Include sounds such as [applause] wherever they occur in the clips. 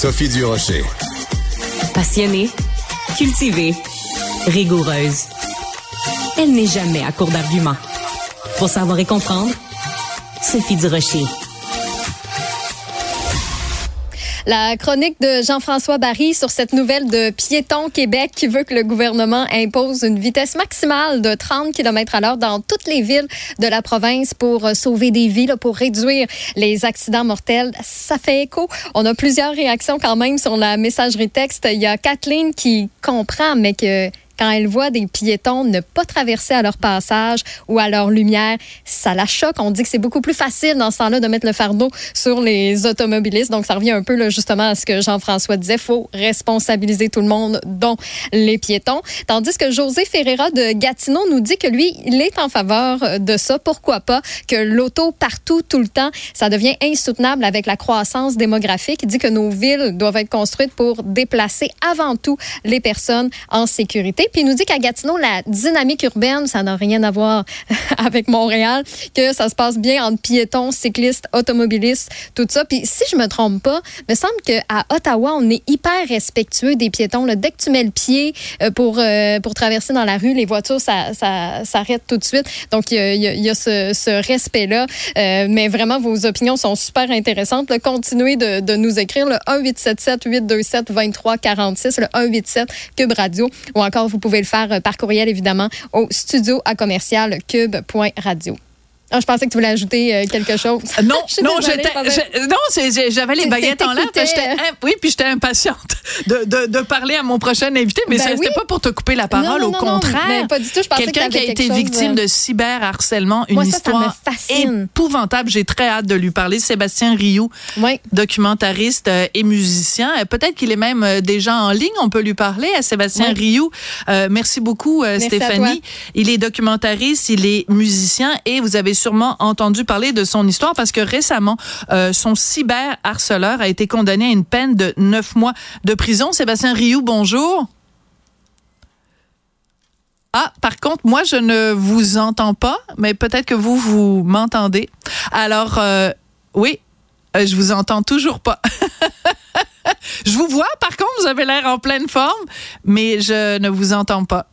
Sophie Durocher. Passionnée, cultivée, rigoureuse. Elle n'est jamais à court d'arguments. Pour savoir et comprendre, Sophie Durocher. La chronique de Jean-François Barry sur cette nouvelle de Piéton Québec qui veut que le gouvernement impose une vitesse maximale de 30 km à l'heure dans toutes les villes de la province pour euh, sauver des vies, pour réduire les accidents mortels. Ça fait écho. On a plusieurs réactions quand même sur la messagerie texte. Il y a Kathleen qui comprend, mais que quand elle voit des piétons ne pas traverser à leur passage ou à leur lumière, ça la choque. On dit que c'est beaucoup plus facile dans ce temps-là de mettre le fardeau sur les automobilistes. Donc, ça revient un peu là, justement à ce que Jean-François disait. Faut responsabiliser tout le monde, dont les piétons. Tandis que José Ferreira de Gatineau nous dit que lui, il est en faveur de ça. Pourquoi pas que l'auto partout, tout le temps, ça devient insoutenable avec la croissance démographique. Il dit que nos villes doivent être construites pour déplacer avant tout les personnes en sécurité. Puis il nous dit qu'à Gatineau, la dynamique urbaine, ça n'a rien à voir [laughs] avec Montréal, que ça se passe bien entre piétons, cyclistes, automobilistes, tout ça. Puis si je me trompe pas, il me semble qu'à Ottawa, on est hyper respectueux des piétons. Dès que tu mets le pied euh, pour, euh, pour traverser dans la rue, les voitures, ça, ça s'arrête tout de suite. Donc, il y a, ce, respect-là. Euh, mais vraiment, vos opinions sont super intéressantes. Continuez de, de nous écrire le 1-877-827-2346, le 187 Cube Radio, ou encore pouvez le faire euh, par courriel, évidemment, au studio à commercial cube.radio. Ah, je pensais que tu voulais ajouter euh, quelque chose. Euh, non, [laughs] non, j'étais, non, j'avais les baguettes en l'air. Oui, puis j'étais impatiente de, de, de, parler à mon prochain invité, mais ben ce n'était pas pour te couper la parole, au contraire. pas du tout. Quelqu'un qui a été victime de cyberharcèlement, une histoire épouvantable. J'ai très hâte de lui parler. Sébastien Rioux, documentariste euh, et musicien. Peut-être qu'il est même déjà en ligne. On peut lui parler à Sébastien Rioux. merci beaucoup, Stéphanie. Il est documentariste, il est musicien et vous avez sûrement entendu parler de son histoire parce que récemment, euh, son cyberharceleur a été condamné à une peine de neuf mois de prison. Sébastien Rioux, bonjour. Ah, par contre, moi, je ne vous entends pas, mais peut-être que vous, vous m'entendez. Alors, euh, oui, euh, je vous entends toujours pas. [laughs] je vous vois, par contre, vous avez l'air en pleine forme, mais je ne vous entends pas.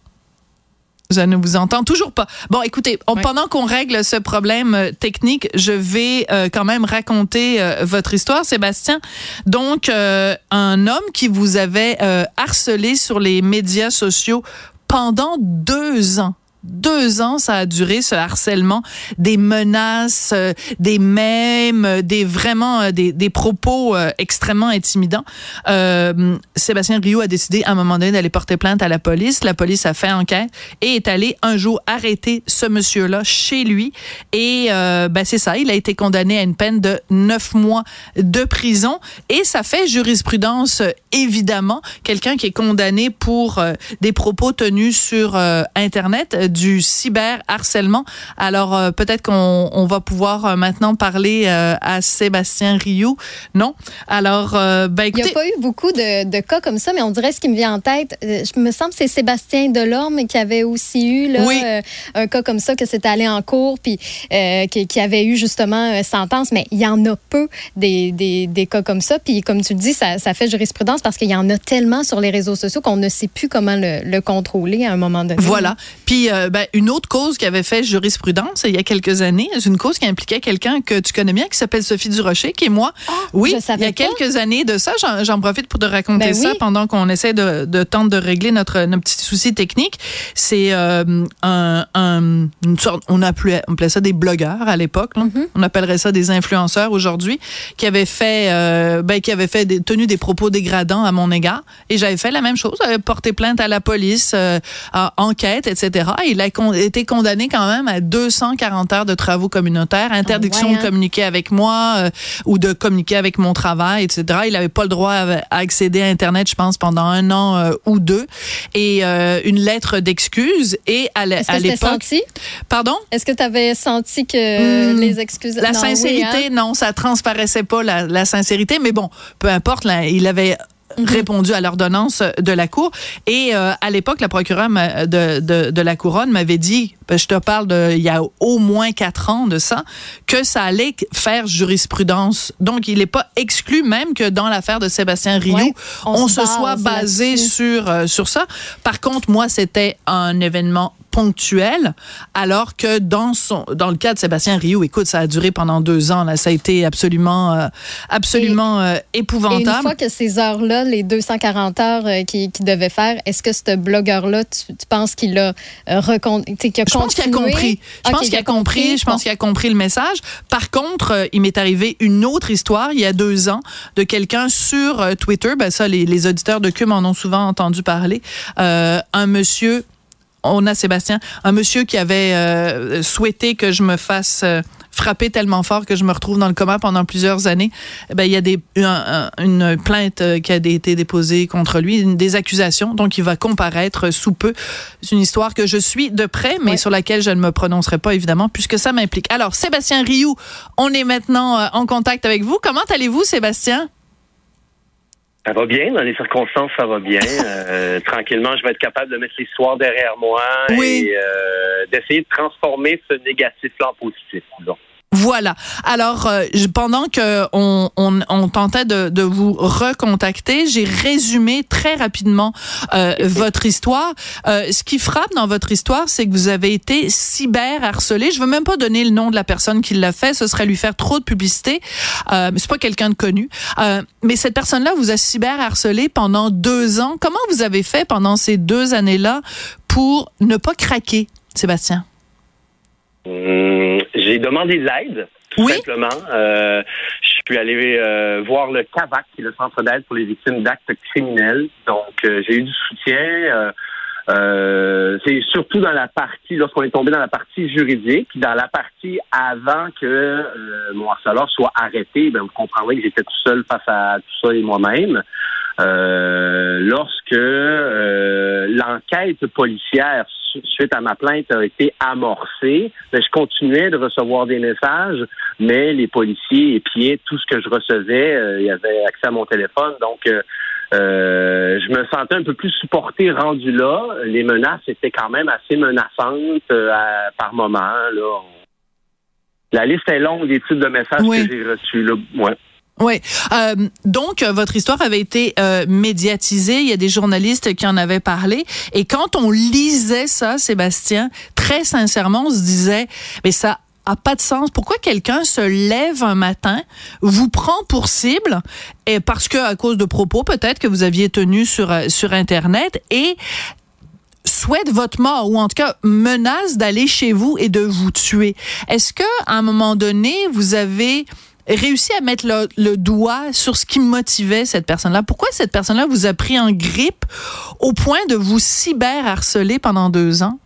Je ne vous entends toujours pas. Bon, écoutez, pendant qu'on règle ce problème euh, technique, je vais euh, quand même raconter euh, votre histoire, Sébastien. Donc, un homme qui vous avait harcelé sur les médias sociaux pendant deux ans deux ans, ça a duré ce harcèlement, des menaces, euh, des mèmes, euh, des vraiment euh, des, des propos extrêmement intimidants. Sébastien Rio a décidé à un moment donné d'aller porter plainte à la police. La police a fait enquête et est allé un jour arrêter ce monsieur-là chez lui. Et ben c'est ça, il a été condamné à une peine de neuf mois de prison. Et ça fait jurisprudence évidemment. Quelqu'un qui est condamné pour des propos tenus sur Internet du cyberharcèlement. Alors euh, peut-être qu'on on va pouvoir euh, maintenant parler euh, à Sébastien Rioux. Non? Alors ben écoutez, il n'y a pas eu beaucoup de, de, cas comme ça, mais on dirait ce qui me vient en tête. Je me semble que c'est Sébastien Delorme qui avait aussi eu là, un cas comme ça que c'était allé en cours puis qui, qui, avait eu justement sentence. Mais il y en a peu des, des, des, cas comme ça. Puis comme tu le dis, ça, ça fait jurisprudence parce qu'il y en a tellement sur les réseaux sociaux qu'on ne sait plus comment le, le contrôler à un moment donné. Voilà. Puis euh, ben, une autre cause qui avait fait jurisprudence il y a quelques années, c'est une cause qui impliquait quelqu'un que tu connais bien, qui s'appelle Sophie Durocher, qui est moi. Ah, oui, il y a quelques années de ça. J'en profite pour te raconter ben ça pendant qu'on essaie de, de tenter de régler notre, notre petit souci technique. C'est euh, un, un, une sorte, on appelait, on appelait ça des blogueurs à l'époque. Mm-hmm. On appellerait ça des influenceurs aujourd'hui, qui avaient fait, euh, ben, qui avaient fait des, tenu des propos dégradants à mon égard. Et j'avais fait la même chose, j'avais porté plainte à la police, à enquête, etc. Il a été condamné quand même à 240 heures de travaux communautaires, interdiction de communiquer avec moi euh, ou de communiquer avec mon travail, etc. Il n'avait pas le droit à, accéder à Internet, je pense, pendant un an euh, ou deux. Et euh, une lettre d'excuse. Et à l'époque... Pardon? Est-ce que tu avais senti que hmm. les excuses... La sincérité, hein? non, ça transparaissait pas, la, la, sincérité. Mais bon, peu importe, là, il avait Mhm. répondu à l'ordonnance de la Cour. Et euh, à l'époque, la procureure de, de, de, la Couronne m'avait dit, ben, je te parle de, il y a au moins quatre ans de ça, que ça allait faire jurisprudence. Donc, il n'est pas exclu même que dans l'affaire de Sébastien Rioux, on, se, soit basé sur, euh, sur ça. Par contre, moi, c'était un événement ponctuel, alors que dans son, dans le cas de Sébastien Rioux, écoute, ça a duré pendant deux ans. Là, ça a été absolument, euh, absolument euh, épouvantable. Et une fois que ces heures-là, les 240 heures euh, qu'il devait faire, est-ce que ce blogueur-là, tu, penses qu'il a reconduit, Je pense qu'il a compris. Je pense qu'il a, compris. Je pense qu'il a compris le message. Par contre, il m'est arrivé une autre histoire il y a deux ans de quelqu'un sur Twitter. Ben ça, les, les auditeurs de CUM en ont souvent entendu parler. un monsieur on a Sébastien, un monsieur qui avait euh, souhaité que je me fasse euh, frapper tellement fort que je me retrouve dans le coma pendant plusieurs années. Eh ben, il y a des, une plainte euh, qui a été déposée contre lui, des accusations. Donc, il va comparaître sous peu. C'est une histoire que je suis de près, mais sur laquelle je ne me prononcerai pas, évidemment, puisque ça m'implique. Alors, Sébastien Rioux, on est maintenant en contact avec vous. Comment allez-vous, Sébastien? Ça va bien, dans les circonstances, ça va bien. [laughs] Euh, tranquillement, je vais être capable de mettre l'histoire derrière moi et euh, d'essayer de transformer ce négatif-là en positif. Voilà. Alors, euh, pendant que on, on, on tentait de, de, vous recontacter, j'ai résumé très rapidement euh, votre histoire. Euh, ce qui frappe dans votre histoire, c'est que vous avez été cyber harcelé. Je veux même pas donner le nom de la personne qui l'a fait, ce serait lui faire trop de publicité. Euh, c'est pas quelqu'un de connu. Euh, mais cette personne-là vous a cyber harcelé pendant deux ans. Comment vous avez fait pendant ces deux années-là pour ne pas craquer, Sébastien? Hum, j'ai demandé de l'aide, tout simplement. Euh, je suis allé euh, voir le CAVAC, qui est le Centre d'aide pour les victimes d'actes criminels. Donc, euh, j'ai eu du soutien. c'est surtout dans la partie, lorsqu'on est tombé dans la partie juridique, dans la partie avant que mon harceleur soit arrêté, ben, vous comprendrez que j'étais tout seul face à tout ça et moi-même. Lorsque l'enquête policière suite à ma plainte a été amorcée. Ben, je continuais de recevoir des messages, mais les policiers épiaient tout ce que je recevais. Euh, il y avait accès à mon téléphone, donc euh, euh, je me sentais un peu plus supporté rendu là. Les menaces étaient quand même assez menaçantes par moment. Là. La liste est longue des types de messages que j'ai reçus. Là. Ouais. Oui. Euh, donc, votre histoire avait été euh, médiatisée. Il y a des journalistes qui en avaient parlé. Et quand on lisait ça, Sébastien, très sincèrement, on se disait, mais ça a pas de sens. Pourquoi quelqu'un se lève un matin, vous prend pour cible, et parce que à cause de propos peut-être que vous aviez tenus sur euh, sur internet et souhaite votre mort ou en tout cas menace d'aller chez vous et de vous tuer. Est-ce que à un moment donné, vous avez réussi à mettre le, doigt sur ce qui motivait cette personne-là? Pourquoi cette personne-là vous a pris en grippe au point de vous cyber-harceler pendant deux ans?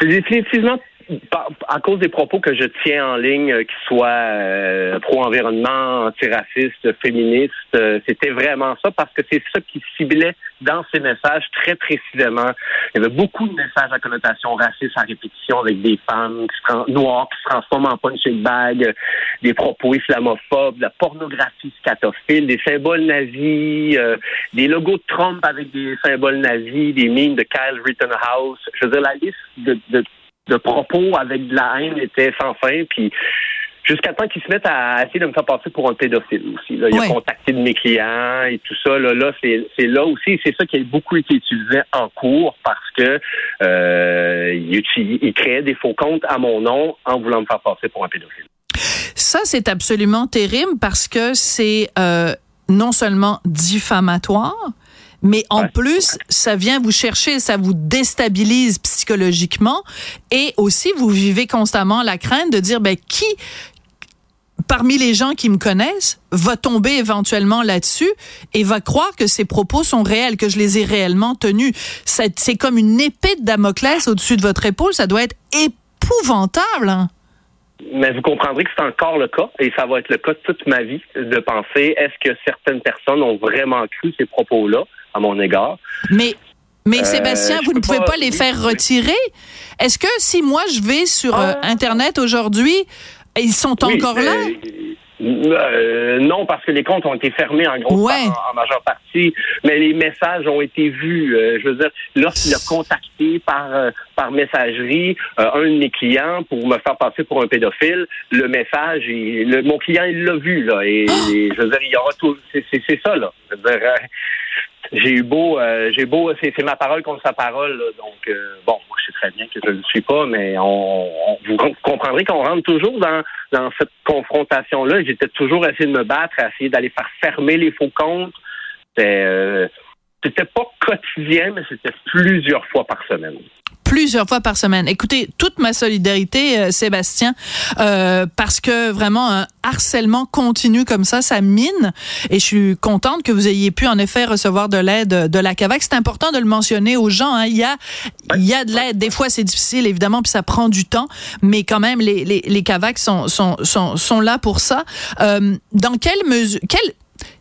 C'est définitivement à cause des propos que je tiens en ligne, euh, qu'ils soient euh, pro-environnement, antiracistes, féministes, euh, c'était vraiment ça parce que c'est ça qui ciblait dans ces messages très précisément. Il y avait beaucoup de messages à connotation raciste à répétition avec des femmes noires qui se transforment en punching bag, des propos islamophobes, de la pornographie scatophile, des symboles nazis, des logos de Trump avec des symboles nazis, des mines de Kyle Rittenhouse. Je veux dire, la liste de, de de propos avec de la haine était sans fin. Puis jusqu'à temps qu'ils se mettent à essayer de me faire passer pour un pédophile aussi. Là. Il a contacté de mes clients et tout ça. Là, là c'est là aussi, c'est ça qui a beaucoup été utilisé en cours parce que euh, il, il créait des faux comptes à mon nom en voulant me faire passer pour un pédophile. Ça, c'est absolument terrible parce que c'est euh, non seulement diffamatoire, mais en plus, ça vient vous chercher, ça vous déstabilise psychologiquement et aussi vous vivez constamment la crainte de dire ben qui parmi les gens qui me connaissent va tomber éventuellement là-dessus et va croire que ces propos sont réels, que je les ai réellement tenus. C'est comme une épée de Damoclès au-dessus de votre épaule, ça doit être épouvantable. Hein. Mais vous comprendrez que c'est encore le cas, et ça va être le cas toute ma vie, de penser est-ce que certaines personnes ont vraiment cru ces propos-là? À mon égard. Mais mais euh, Sébastien, vous ne pouvez pas, les faire retirer. Est-ce que si moi je vais sur euh, ah. Internet aujourd'hui, ils sont encore là? Euh, non, parce que les comptes ont été fermés en gros en, majeure partie, mais les messages ont été vus. Euh, je veux dire, lorsqu'il a contacté par euh, par messagerie un de mes clients pour me faire passer pour un pédophile, le message, le, mon client il l'a vu là, et, ah! je veux dire, il y aura tout. C'est ça là. Je veux dire, j'ai eu beau, euh, j'ai beau, c'est ma parole contre sa parole. donc, euh, bon, moi, je sais très bien que je ne le suis pas, mais on, vous comprendrez qu'on rentre toujours dans, dans cette confrontation-là. J'étais toujours à essayer de me battre, à essayer d'aller faire fermer les faux comptes. C'était, euh, c'était pas quotidien, mais c'était plusieurs fois par semaine plusieurs fois par semaine. Écoutez, toute ma solidarité, euh, Sébastien, euh, parce que vraiment un harcèlement continu comme ça, ça mine. Et je suis contente que vous ayez pu en effet recevoir de l'aide de la CAVAC. C'est important de le mentionner aux gens. Hein. Il y a, il y a de l'aide. Des fois, c'est difficile, évidemment, puis ça prend du temps. Mais quand même, les, les, les CAVAC sont, sont, sont, sont là pour ça. Euh, dans quelle mesure, quelle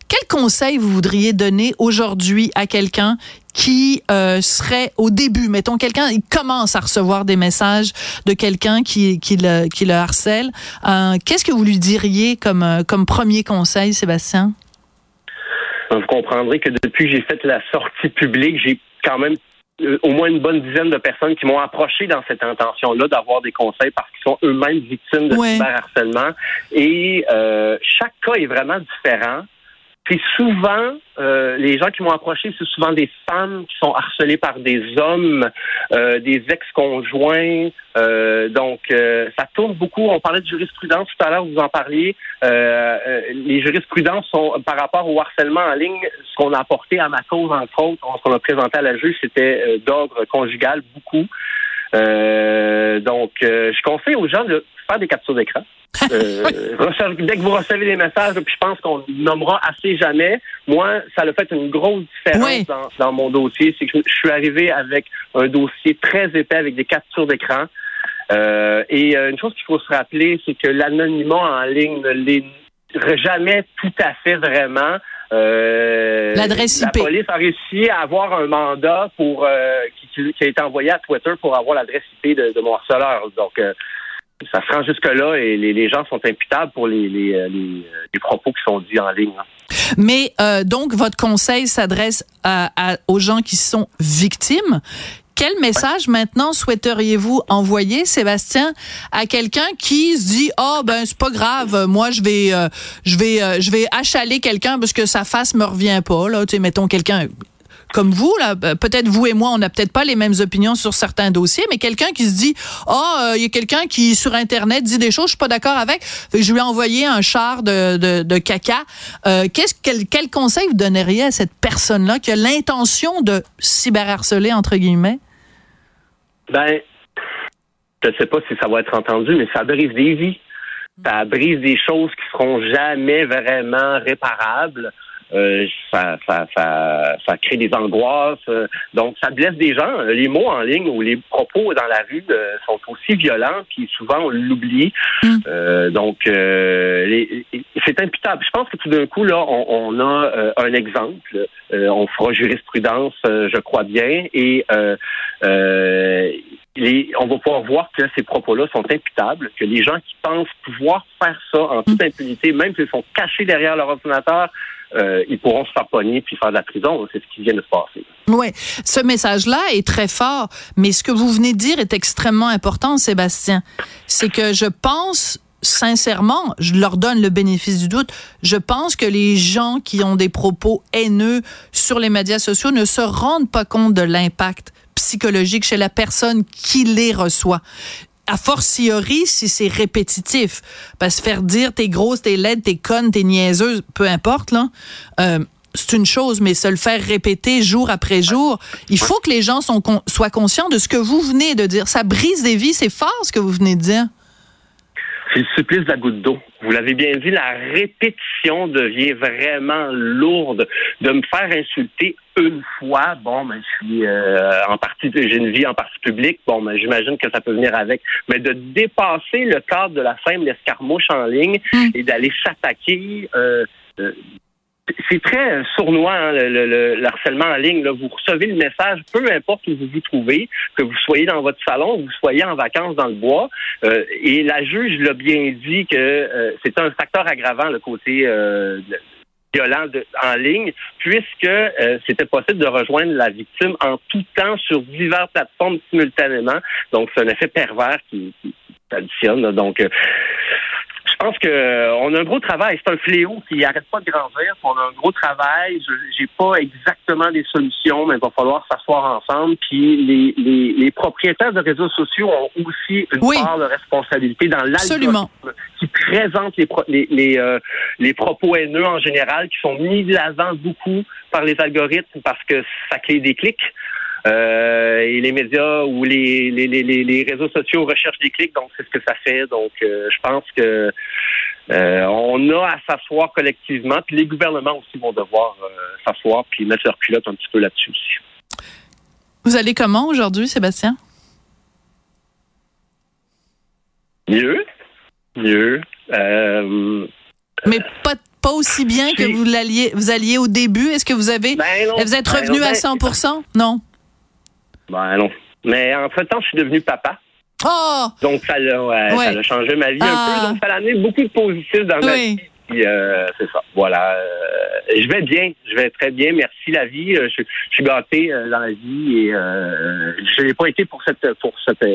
quel conseil vous voudriez donner aujourd'hui à quelqu'un qui euh, serait au début, mettons quelqu'un, il commence à recevoir des messages de quelqu'un qui, qui, le, qui le harcèle. Euh, Qu'est-ce que vous lui diriez comme, euh, comme premier conseil, Sébastien? Vous comprendrez que depuis que j'ai fait la sortie publique, j'ai quand même au moins une bonne dizaine de personnes qui m'ont approché dans cette intention-là d'avoir des conseils parce qu'ils sont eux-mêmes victimes de cyberharcèlement. Et euh, chaque cas est vraiment différent c'est souvent euh, les gens qui m'ont approché, c'est souvent des femmes qui sont harcelées par des hommes, euh, des ex-conjoints. Euh, donc, ça tourne beaucoup. On parlait de jurisprudence tout à l'heure, vous en parliez. les jurisprudences sont par rapport au harcèlement en ligne. Ce qu'on a apporté à ma cause, entre autres, ce qu'on a présenté à la juge, c'était d'ordre conjugal beaucoup. donc, je conseille aux gens de faire des captures d'écran. Euh, [laughs] dès que vous recevez des messages, puis je pense qu'on nommera assez jamais. Moi, ça a fait une grosse différence dans, mon dossier. C'est que je suis arrivé avec un dossier très épais avec des captures d'écran. Euh, et euh, une chose qu'il faut se rappeler, c'est que l'anonymat en ligne ne l'est jamais tout à fait vraiment. L'adresse IP. La police a réussi à avoir un mandat pour qui, a été envoyé à Twitter pour avoir l'adresse IP de, de, mon harceleur. Donc ça se rend jusque-là et les, gens sont imputables pour les, les, euh, euh, propos qui sont dits en ligne. Hein. Mais euh, donc, votre conseil s'adresse à, aux gens qui sont victimes. Quel message maintenant souhaiteriez-vous envoyer, Sébastien, à quelqu'un qui se dit oh ben c'est pas grave, moi je vais je vais je vais achaler quelqu'un parce que sa face me revient pas là, tu sais mettons quelqu'un comme vous, ben, peut-être vous et moi, on n'a peut-être pas les mêmes opinions sur certains dossiers, mais quelqu'un qui se dit, ah, il y a quelqu'un qui sur Internet dit des choses, je suis pas d'accord avec, je lui ai envoyé un char de, de, caca. Euh, quel, conseil vous donneriez à cette personne-là qui a l'intention de cyberharceler entre guillemets? Ben, je sais pas si ça va être entendu, mais ça brise des vies. Ça brise des choses qui seront jamais vraiment réparables. Euh, ça, ça, ça, ça, crée des angoisses. Euh, donc, ça blesse des gens. Les mots en ligne ou les propos dans la rue euh, sont aussi violents, puis souvent on l'oublie. Mm. donc, c'est imputable. Je pense que tout d'un coup, là, on, on a un exemple. on fera jurisprudence, je crois bien, et les, on va pouvoir voir que ces propos-là sont imputables, que les gens qui pensent pouvoir faire ça en toute mm. impunité, même s'ils sont cachés derrière leur ordinateur, euh, ils pourront se faire pogner puis faire de la prison. C'est ce qui vient de se passer. Oui, ce message-là est très fort, mais ce que vous venez de dire est extrêmement important, Sébastien. C'est que je pense sincèrement, je leur donne le bénéfice du doute. Je pense que les gens qui ont des propos haineux sur les médias sociaux ne se rendent pas compte de l'impact psychologique chez la personne qui les reçoit a fortiori si c'est répétitif. Parce que faire dire t'es grosse, t'es laide, t'es conne, t'es niaiseuse, peu importe, là. Euh, c'est une chose, mais se le faire répéter jour après jour, il faut que les gens soient conscients de ce que vous venez de dire. Ça brise des vies, c'est fort ce que vous venez de dire. C'est le supplice de la goutte d'eau. Vous l'avez bien dit, la répétition devient vraiment lourde. De me faire insulter une fois, bon, ben, je suis euh, en partie, j'ai une vie en partie publique, bon, ben, j'imagine que ça peut venir avec. Mais de dépasser le cadre de la simple escarmouche en ligne hum. et d'aller s'attaquer euh, euh, c'est très sournois hein, le, harcèlement en ligne. Là. Vous recevez le message, peu importe où vous vous trouvez, que vous soyez dans votre salon, que vous soyez en vacances dans le bois. Euh, et la juge l'a bien dit que euh, c'est un facteur aggravant le côté euh, violent en ligne, puisque c'était possible de rejoindre la victime en tout temps sur diverses plateformes simultanément. Donc c'est un effet pervers qui, qui, s'additionne. Donc je pense que euh, on a un gros travail. C'est un fléau qui n'arrête pas de grandir. On a un gros travail. Je j'ai pas exactement des solutions, mais il va falloir s'asseoir ensemble. Puis les, les, les, propriétaires de réseaux sociaux ont aussi une part de responsabilité dans l'algorithme qui présente les, les, les, euh, les propos haineux en général, qui sont mis de l'avant beaucoup par les algorithmes parce que ça crée des clics. Euh, et les médias ou les, les, les, les, réseaux sociaux recherchent des clics, donc c'est ce que ça fait. Donc, euh, je pense que euh, on a à s'asseoir collectivement, puis les gouvernements aussi vont devoir s'asseoir puis mettre leur culotte un petit peu là-dessus aussi. Vous allez comment aujourd'hui, Sébastien? Mieux, mieux. Mais pas pas aussi bien que vous l'alliez vous alliez au début? Est-ce que vous avez ben vous êtes ben revenu à 100% ben Non? Ben non. Mais en fait, temps, je suis devenu papa. Oh! Donc, ça a changé ma vie un peu. Ah. Donc, ça a amené beaucoup de positifs dans ma vie. Euh, c'est ça. Voilà. Euh, je vais bien. Je vais très bien. Merci la vie. Euh, je, suis gâté dans la vie et je n'ai pas été pour cette pour cet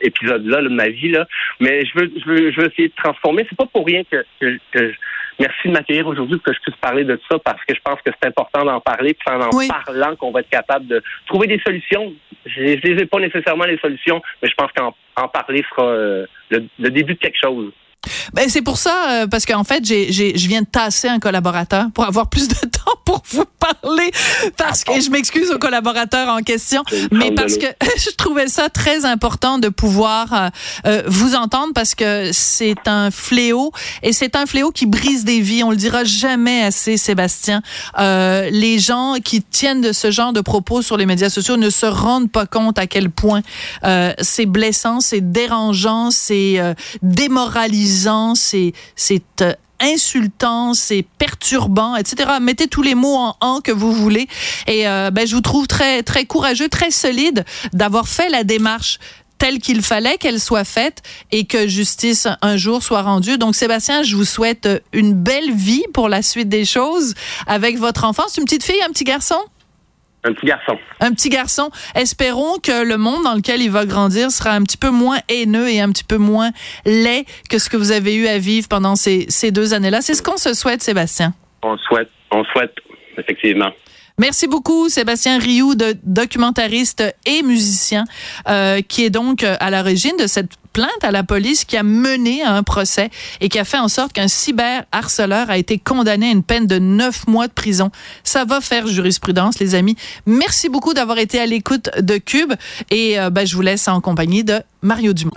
épisode-là de ma vie là. Mais je veux je veux je veux essayer de transformer. C'est pas pour rien que, que, que Merci de m'accueillir aujourd'hui pour que je puisse parler de ça parce que je pense que c'est important d'en parler. Puis c'est en parlant qu'on va être capable de trouver des solutions. Je ne ai pas nécessairement les solutions, mais je pense qu'en parler sera euh, le début de quelque chose. Ben c'est pour ça, euh, parce qu'en fait, je viens de tasser un collaborateur pour avoir plus de [laughs] temps pour vous parler, parce que je m'excuse au collaborateur en question, mais parce que [laughs] je trouvais ça très important de pouvoir euh, euh, vous entendre, parce que c'est un fléau, et c'est un fléau qui brise des vies. On le dira jamais assez, Sébastien. Euh, les gens qui tiennent de ce genre de propos sur les médias sociaux ne se rendent pas compte à quel point euh, c'est blessant, c'est dérangeant, c'est démoralisant c'est c'est euh, insultant, c'est perturbant, etc. Mettez tous les mots en en que vous voulez. Et euh, ben, je vous trouve très très courageux, très solide d'avoir fait la démarche telle qu'il fallait qu'elle soit faite et que justice un jour soit rendue. Donc Sébastien, je vous souhaite une belle vie pour la suite des choses avec votre enfant. C'est une petite fille, un petit garçon? Un petit garçon. Un petit garçon. Espérons que le monde dans lequel il va grandir sera un petit peu moins haineux et un petit peu moins laid que ce que vous avez eu à vivre pendant ces, ces deux années-là. C'est ce qu'on se souhaite, Sébastien. On souhaite, on souhaite, effectivement. Merci beaucoup, Sébastien Rioux, de documentariste et musicien, euh, qui est donc à l'origine de cette plainte à la police qui a mené à un procès et qui a fait en sorte qu'un cyberharceleur a été condamné à une peine de neuf mois de prison. Ça va faire jurisprudence, les amis. Merci beaucoup d'avoir été à l'écoute de Cube et euh, ben, je vous laisse en compagnie de Mario Dumont.